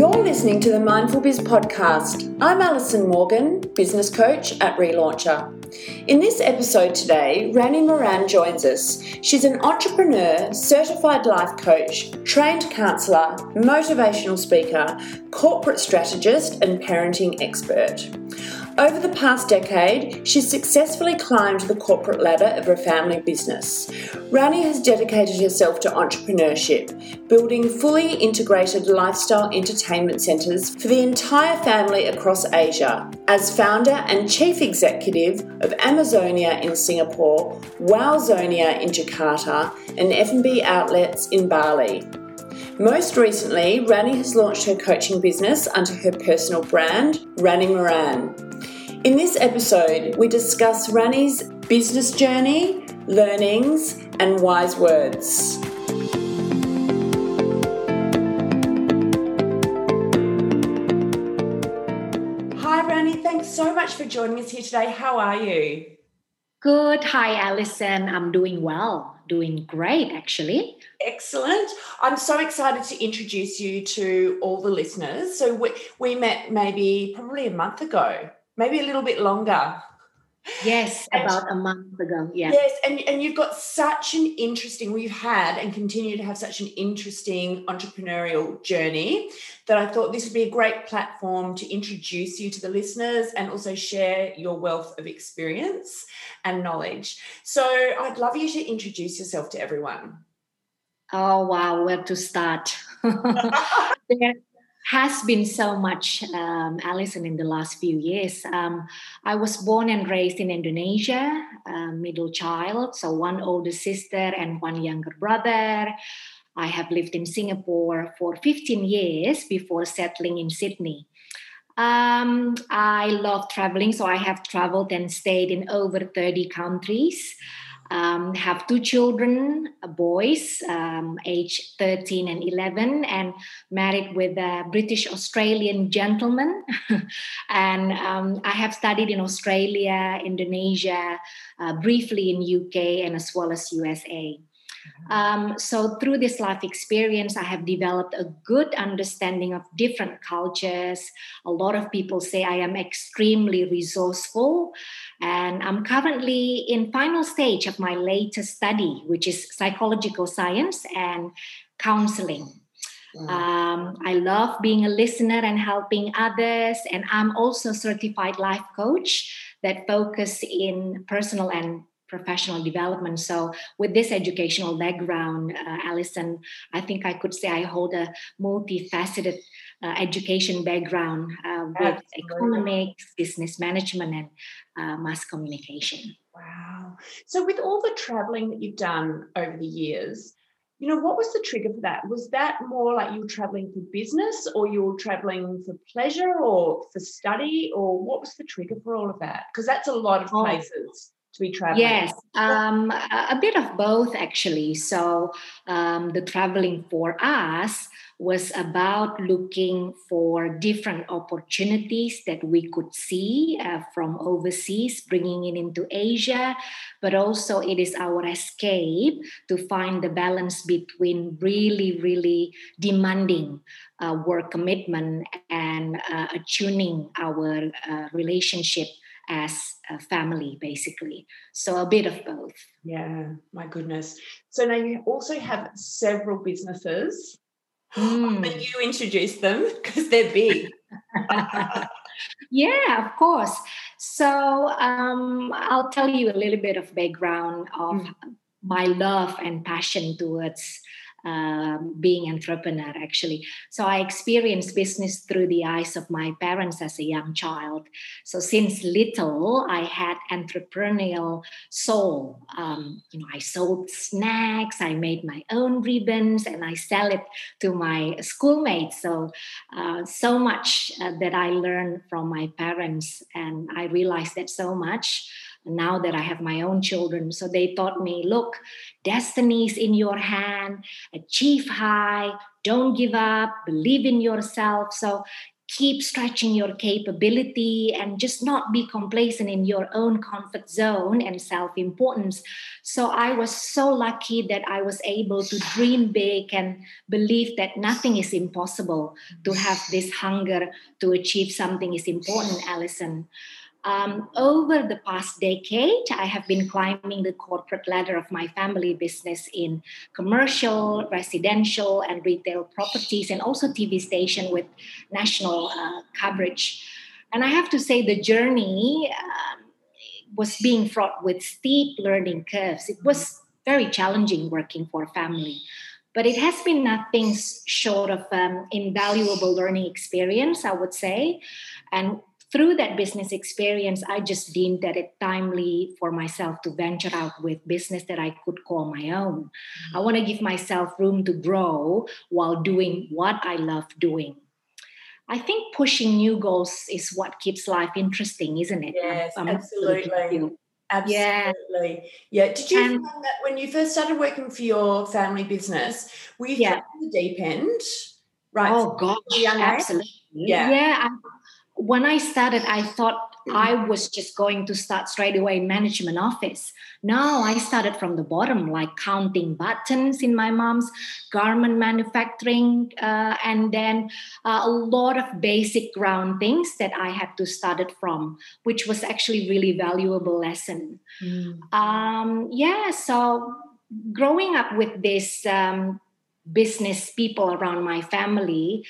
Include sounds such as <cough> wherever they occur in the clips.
You're listening to the Mindful Biz podcast. I'm Alison Morgan, business coach at Relauncher. In this episode today, Rany Moran joins us. She's an entrepreneur, certified life coach, trained counsellor, motivational speaker, corporate strategist, and parenting expert. Over the past decade, she's successfully climbed the corporate ladder of her family business. Rany has dedicated herself to entrepreneurship, building fully integrated lifestyle entertainment centres for the entire family across Asia. As founder and chief executive of Amazonia in Singapore, Wowzonia in Jakarta, and F&B outlets in Bali. Most recently, Rani has launched her coaching business under her personal brand, Rany Moran. In this episode, we discuss Rany's business journey, learnings, and wise words. Hi, Rani. Thanks so much for joining us here today. How are you? Good. Hi, Alison. I'm doing well. Doing great, actually. Excellent. I'm so excited to introduce you to all the listeners. So, we, we met maybe probably a month ago, maybe a little bit longer. Yes, and, about a month ago. Yeah. Yes, and, and you've got such an interesting, we've had and continue to have such an interesting entrepreneurial journey that I thought this would be a great platform to introduce you to the listeners and also share your wealth of experience and knowledge. So I'd love you to introduce yourself to everyone. Oh, wow, where to start? <laughs> <laughs> there has been so much, um, Alison, in the last few years. Um, I was born and raised in Indonesia, middle child, so one older sister and one younger brother. I have lived in Singapore for 15 years before settling in Sydney. Um, I love traveling, so I have traveled and stayed in over 30 countries. Um, have two children, uh, boys, um, age 13 and 11, and married with a British Australian gentleman. <laughs> and um, I have studied in Australia, Indonesia, uh, briefly in UK, and as well as USA. Um, so, through this life experience, I have developed a good understanding of different cultures. A lot of people say I am extremely resourceful, and I'm currently in final stage of my latest study, which is psychological science and counseling. Um, I love being a listener and helping others, and I'm also certified life coach that focus in personal and professional development. So, with this educational background, uh, Alison, I think I could say I hold a multifaceted uh, education background uh, with economics, business management, and uh, mass communication. Wow. So, with all the traveling that you've done over the years, you know, what was the trigger for that? Was that more like you were traveling for business or you were traveling for pleasure or for study? Or what was the trigger for all of that? Because that's a lot of oh. places Yes, um, a bit of both actually. So um, the traveling for us was about looking for different opportunities that we could see uh, from overseas, bringing it into Asia, but also it is our escape to find the balance between really, really demanding uh, work commitment and uh, attuning our uh, relationship as a family, basically. So a bit of both. Yeah, my goodness. So now you also have several businesses. Mm. And you introduce them because they're big. <laughs> yeah, of course. So um, I'll tell you a little bit of background of mm. my love and passion towards um, being entrepreneur actually. So i experienced business through the eyes of my parents as a young child. So since little i had entrepreneurial soul. Um, you know i sold snacks i made my own ribbons and i sell it to my schoolmates. So uh, so much uh, that i learned from my parents and i realized that so much now that I have my own children. So they taught me look, destiny is in your hand, achieve high, don't give up, believe in yourself. So keep stretching your capability and just not be complacent in your own comfort zone and self importance. So I was so lucky that I was able to dream big and believe that nothing is impossible. To have this hunger to achieve something is important, Alison. Um, over the past decade, I have been climbing the corporate ladder of my family business in commercial, residential, and retail properties, and also TV station with national uh, coverage. And I have to say, the journey um, was being fraught with steep learning curves. It was very challenging working for a family. But it has been nothing short of um, invaluable learning experience, I would say. And through that business experience, I just deemed that it timely for myself to venture out with business that I could call my own. Mm-hmm. I want to give myself room to grow while doing what I love doing. I think pushing new goals is what keeps life interesting, isn't it? Yes, I'm, I'm absolutely. Absolutely. Yeah. yeah. Did you and, find that when you first started working for your family business, were you yeah. the deep end? Right. Oh gosh, absolutely. Yeah. Yeah. I, when I started, I thought I was just going to start straight away management office. No, I started from the bottom, like counting buttons in my mom's garment manufacturing, uh, and then uh, a lot of basic ground things that I had to start it from, which was actually really valuable lesson. Mm. Um, yeah, so growing up with this um, business people around my family.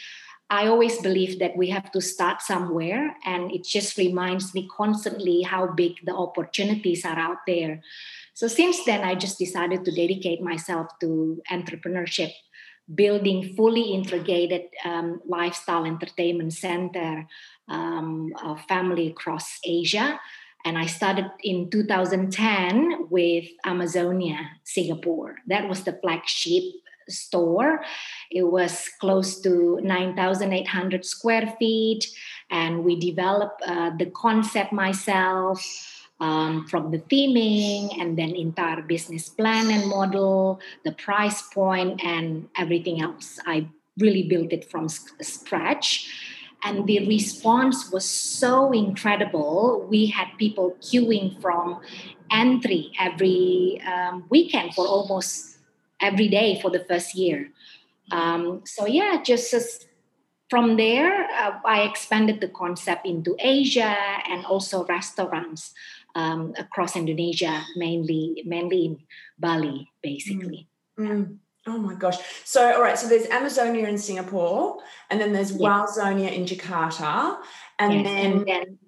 I always believe that we have to start somewhere, and it just reminds me constantly how big the opportunities are out there. So, since then, I just decided to dedicate myself to entrepreneurship, building fully integrated um, lifestyle entertainment center um, family across Asia. And I started in 2010 with Amazonia, Singapore. That was the flagship store. It was close to 9,800 square feet, and we developed uh, the concept myself. Um, from the theming and then entire business plan and model, the price point, and everything else. I really built it from scratch. And the response was so incredible. We had people queuing from entry every um, weekend for almost every day for the first year. Um, so yeah, just as from there, uh, I expanded the concept into Asia and also restaurants um, across Indonesia, mainly mainly in Bali, basically. Mm. Mm. Oh my gosh! So all right, so there's Amazonia in Singapore, and then there's yes. Wowzonia in Jakarta, and yes. then. And then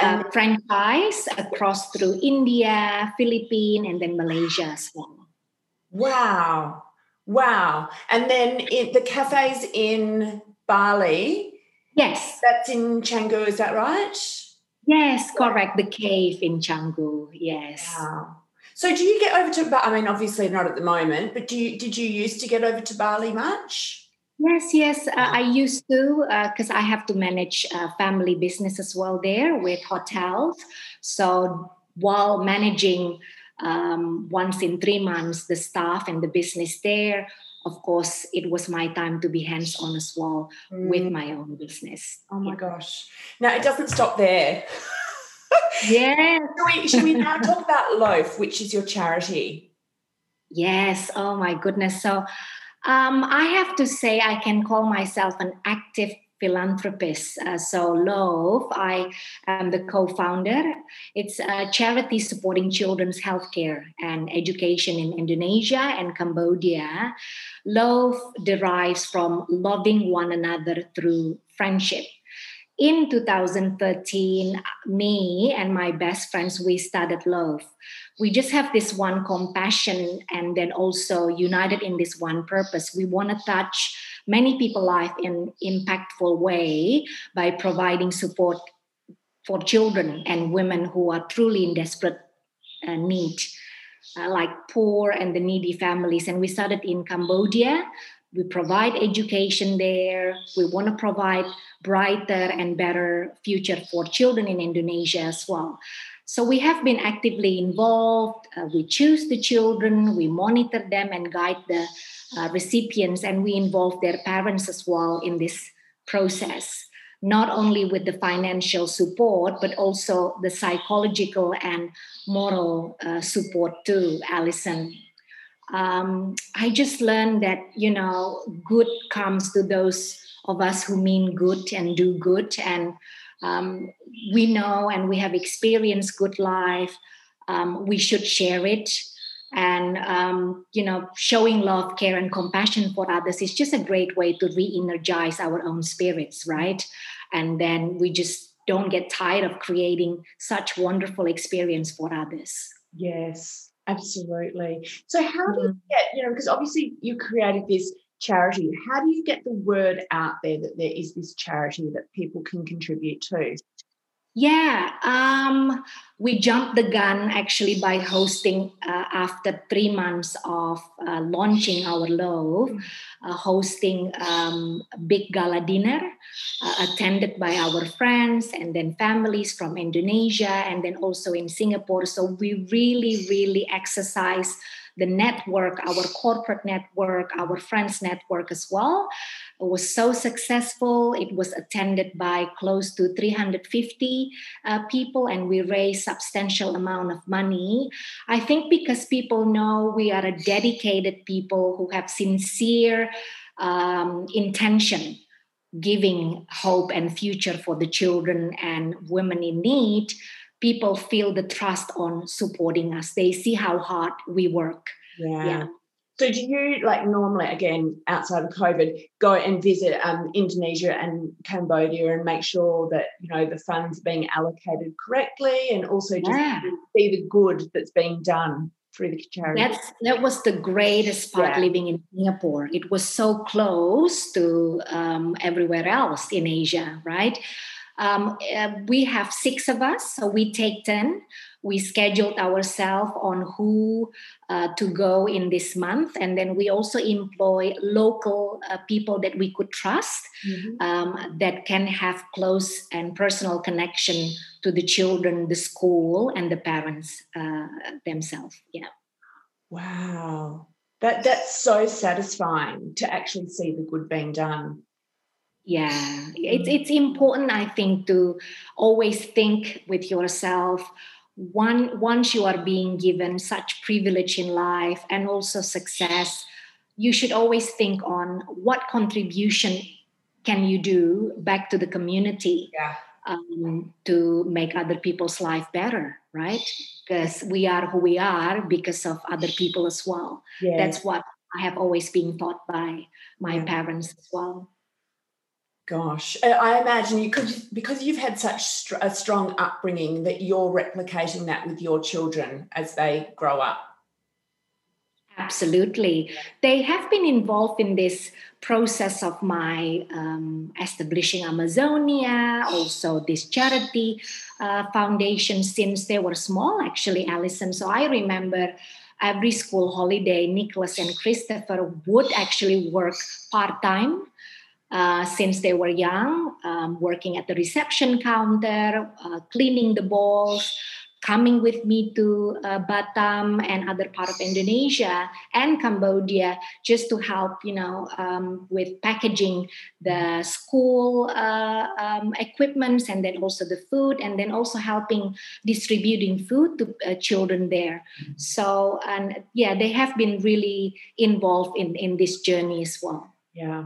uh, franchise across through India, Philippines, and then Malaysia as well. Wow. Wow. And then the cafes in Bali. Yes. That's in Canggu, is that right? Yes, correct. The cave in Canggu. Yes. Wow. So do you get over to Bali? I mean obviously not at the moment, but do you did you used to get over to Bali much? Yes, yes, uh, I used to because uh, I have to manage uh, family business as well there with hotels. So while managing um, once in three months the staff and the business there of course it was my time to be hands on as well mm. with my own business. Oh my yeah. gosh. Now it doesn't stop there. Yeah <laughs> should we, should we now talk about LOAF which is your charity? Yes. Oh my goodness. So um, I have to say, I can call myself an active philanthropist. Uh, so, LOAF, I am the co founder. It's a charity supporting children's healthcare and education in Indonesia and Cambodia. LOAF derives from loving one another through friendship. In 2013, me and my best friends, we started LOAF. We just have this one compassion and then also united in this one purpose. We want to touch many people life in impactful way by providing support for children and women who are truly in desperate uh, need uh, like poor and the needy families and we started in cambodia we provide education there we want to provide brighter and better future for children in indonesia as well so we have been actively involved uh, we choose the children we monitor them and guide the uh, recipients and we involve their parents as well in this process. not only with the financial support, but also the psychological and moral uh, support too, Alison. Um, I just learned that, you know, good comes to those of us who mean good and do good. And um, we know and we have experienced good life. Um, we should share it and um, you know showing love care and compassion for others is just a great way to re-energize our own spirits right and then we just don't get tired of creating such wonderful experience for others yes absolutely so how do you mm. get you know because obviously you created this charity how do you get the word out there that there is this charity that people can contribute to yeah, um, we jumped the gun actually by hosting uh, after three months of uh, launching our mm. uh, hosting um, a big gala dinner uh, attended by our friends and then families from Indonesia and then also in Singapore. So we really, really exercise the network, our corporate network, our friends network as well. It was so successful. It was attended by close to 350 uh, people, and we raised substantial amount of money. I think because people know we are a dedicated people who have sincere um, intention giving hope and future for the children and women in need people feel the trust on supporting us. They see how hard we work. Yeah. yeah. So do you like normally again outside of COVID go and visit um, Indonesia and Cambodia and make sure that you know the funds are being allocated correctly and also just yeah. see the good that's being done through the charity? That's that was the greatest part yeah. living in Singapore. It was so close to um, everywhere else in Asia, right? Um, uh, we have six of us, so we take 10. We scheduled ourselves on who uh, to go in this month. And then we also employ local uh, people that we could trust mm-hmm. um, that can have close and personal connection to the children, the school, and the parents uh, themselves. Yeah. Wow. That, that's so satisfying to actually see the good being done yeah it's it's important i think to always think with yourself one once you are being given such privilege in life and also success you should always think on what contribution can you do back to the community yeah. um, to make other people's life better right because we are who we are because of other people as well yes. that's what i have always been taught by my yeah. parents as well Gosh, I imagine you could because you've had such a strong upbringing that you're replicating that with your children as they grow up. Absolutely, they have been involved in this process of my um, establishing Amazonia, also this charity uh, foundation since they were small. Actually, Alison. So I remember every school holiday, Nicholas and Christopher would actually work part time uh, since they were young, um, working at the reception counter, uh, cleaning the bowls, coming with me to uh, Batam and other part of Indonesia and Cambodia just to help, you know, um, with packaging the school uh, um, equipments and then also the food and then also helping distributing food to uh, children there. So, and yeah, they have been really involved in, in this journey as well. Yeah.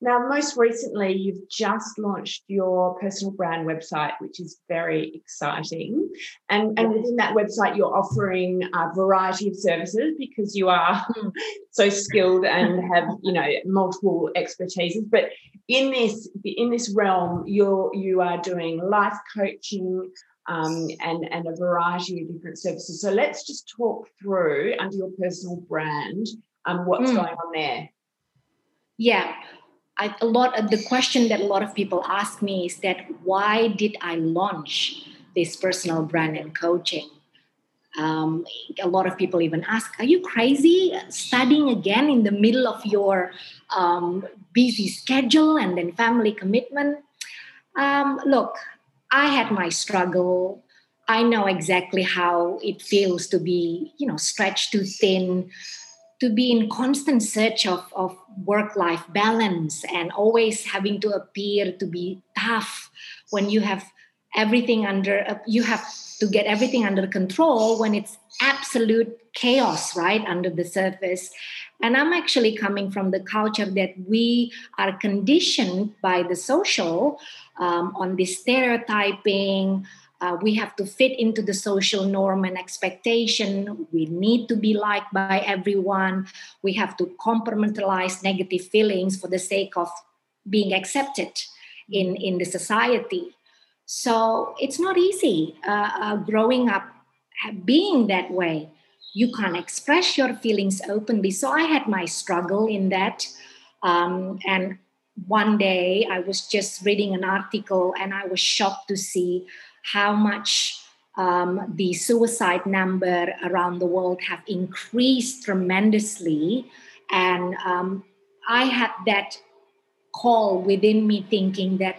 Now, most recently, you've just launched your personal brand website, which is very exciting. And, and within that website, you're offering a variety of services because you are <laughs> so skilled and have you know multiple expertises. But in this in this realm, you're you are doing life coaching. Um, and, and a variety of different services. So let's just talk through under your personal brand um, what's mm. going on there. Yeah. I, a lot of the question that a lot of people ask me is that why did I launch this personal brand and coaching? Um, a lot of people even ask, "Are you crazy studying again in the middle of your um, busy schedule and then family commitment?" Um, look, I had my struggle. I know exactly how it feels to be, you know, stretched too thin, to be in constant search of, of work life balance and always having to appear to be tough when you have everything under you have to get everything under control when it's absolute chaos right under the surface. And i'm actually coming from the culture that we are conditioned by the social um, on this stereotyping uh, we have to fit into the social norm and expectation. We need to be liked by everyone. We have to compartmentalize negative feelings for the sake of being accepted in, in the society. So it's not easy uh, uh, growing up being that way. You can't express your feelings openly. So I had my struggle in that. Um, and one day I was just reading an article and I was shocked to see how much um, the suicide number around the world have increased tremendously and um, i had that call within me thinking that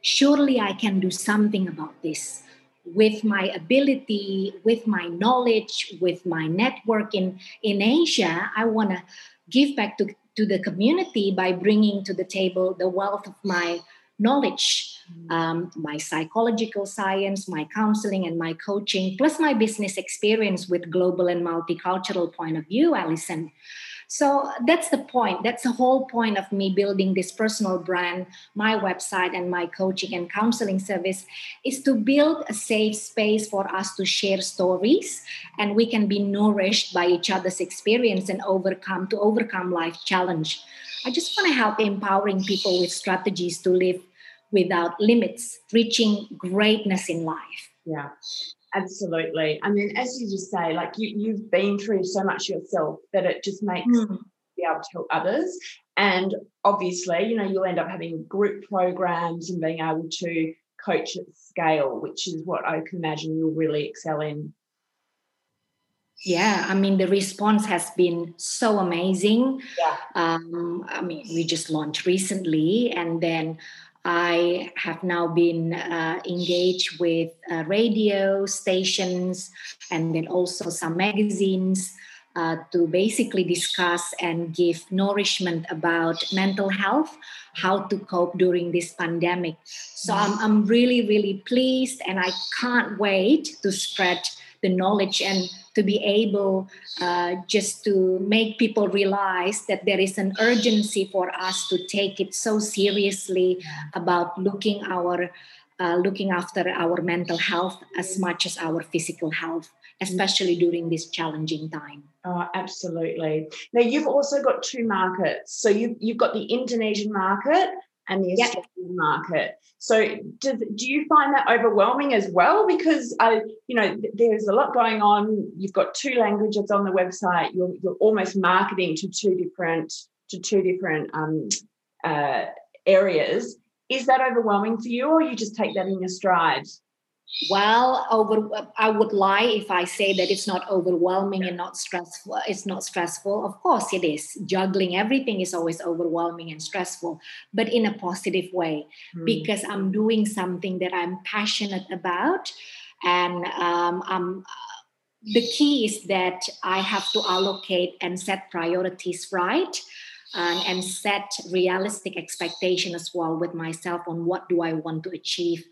surely i can do something about this with my ability with my knowledge with my network in in asia i want to give back to, to the community by bringing to the table the wealth of my knowledge. Um, my psychological science my counseling and my coaching plus my business experience with global and multicultural point of view alison. So that's the point that's the whole point of me building this personal brand my website and my coaching and counseling service is to build a safe space for us to share stories and we can be nourished by each other's experience and overcome to overcome life challenge. I just want to help empowering people with strategies to live without limits, reaching greatness in life. Yeah, absolutely. I mean, as you just say, like you, you've been through so much yourself that it just makes mm. be able to help others. And obviously, you know, you'll end up having group programs and being able to coach at scale, which is what I can imagine you'll really excel in yeah i mean the response has been so amazing yeah. um, i mean we just launched recently and then i have now been uh, engaged with uh, radio stations and then also some magazines uh, to basically discuss and give nourishment about mental health, how to cope during this pandemic. So I'm, I'm really, really pleased and I can't wait to spread the knowledge and to be able uh, just to make people realize that there is an urgency for us to take it so seriously about looking our uh, looking after our mental health as much as our physical health especially during this challenging time. Oh absolutely. Now you've also got two markets. So you've, you've got the indonesian market and the Australian yep. market. So, do, do you find that overwhelming as well? Because I, you know, there's a lot going on. You've got two languages on the website. You're you're almost marketing to two different to two different um, uh, areas. Is that overwhelming for you, or you just take that in your stride? Well over i would lie if i say that it's not overwhelming and not stressful it's not stressful. Of course it is. Juggling everything is always overwhelming and stressful but in a positive way mm. because i'm doing something that i'm passionate about and um, i'm the key is that i have to allocate and set priorities right and, and set realistic expectation as well with myself on what do I want to achieve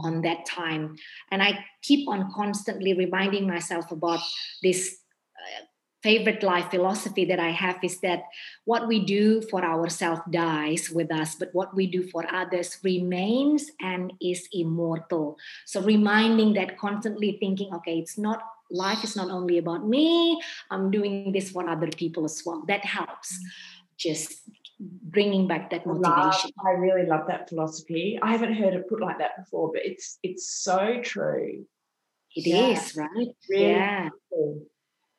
on that time. And I keep on constantly reminding myself about this uh, favorite life philosophy that I have is that what we do for ourselves dies with us, but what we do for others remains and is immortal. So reminding that constantly thinking, okay, it's not life is not only about me, I'm doing this for other people as well. That helps. Mm-hmm just bringing back that motivation. I, love, I really love that philosophy. I haven't heard it put like that before, but it's it's so true. It yeah. is right? Really yeah. Powerful.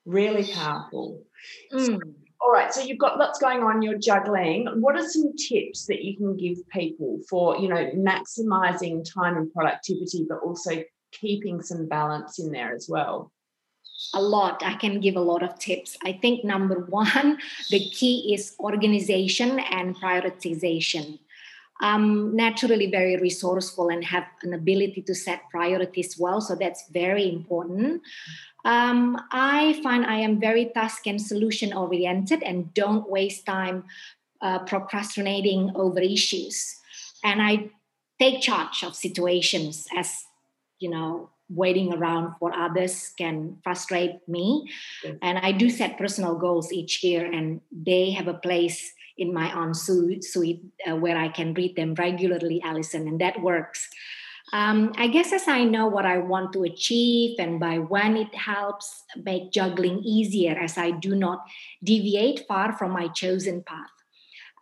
Really powerful. Mm. So, all right, so you've got lots going on, you're juggling. What are some tips that you can give people for, you know, maximizing time and productivity, but also keeping some balance in there as well? A lot. I can give a lot of tips. I think number one, the key is organization and prioritization. I'm naturally very resourceful and have an ability to set priorities well. So that's very important. Um, I find I am very task and solution oriented and don't waste time uh, procrastinating over issues. And I take charge of situations as, you know, waiting around for others can frustrate me. Yes. And I do set personal goals each year, and they have a place in my own suite uh, where I can read them regularly, Alison, and that works. Um, I guess as I know what I want to achieve and by when it helps make juggling easier as I do not deviate far from my chosen path.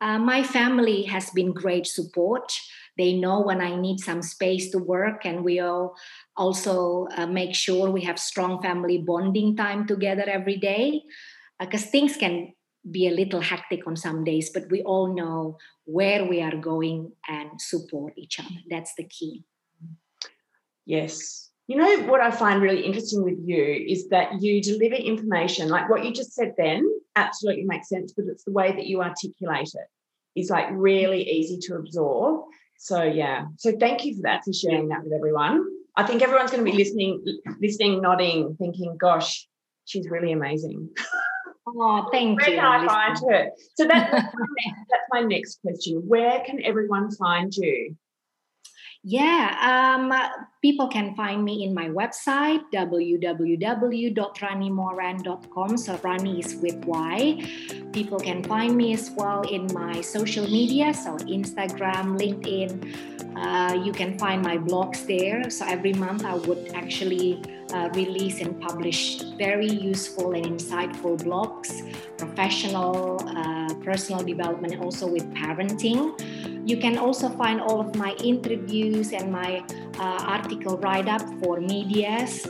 Uh, my family has been great support. They know when I need some space to work, and we all also uh, make sure we have strong family bonding time together every day because uh, things can be a little hectic on some days, but we all know where we are going and support each other. That's the key. Yes. You know what I find really interesting with you is that you deliver information, like what you just said then, absolutely makes sense, but it's the way that you articulate it is like really easy to absorb. So yeah. So thank you for that, for sharing that with everyone. I think everyone's going to be listening, listening, nodding, thinking, gosh, she's really amazing. Oh, thank Where you. Where can I find her? So that's, that's, my next, that's my next question. Where can everyone find you? Yeah, um, people can find me in my website www.ranymoran.com. So Rany is with Y. People can find me as well in my social media, so Instagram, LinkedIn. Uh, you can find my blogs there. So every month I would actually uh, release and publish very useful and insightful blogs, professional, uh, personal development, also with parenting. You can also find all of my interviews and my uh, article write up for medias.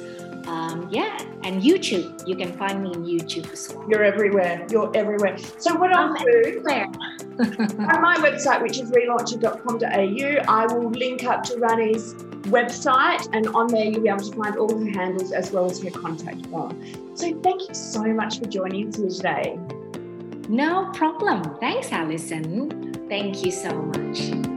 Um, yeah, and YouTube. You can find me in YouTube as well. You're everywhere. You're everywhere. So what I'll do <laughs> on my website, which is relauncher.com.au, I will link up to Rany's website, and on there you'll be able to find all her handles as well as her contact form. So thank you so much for joining us here today. No problem. Thanks, Alison. Thank you so much.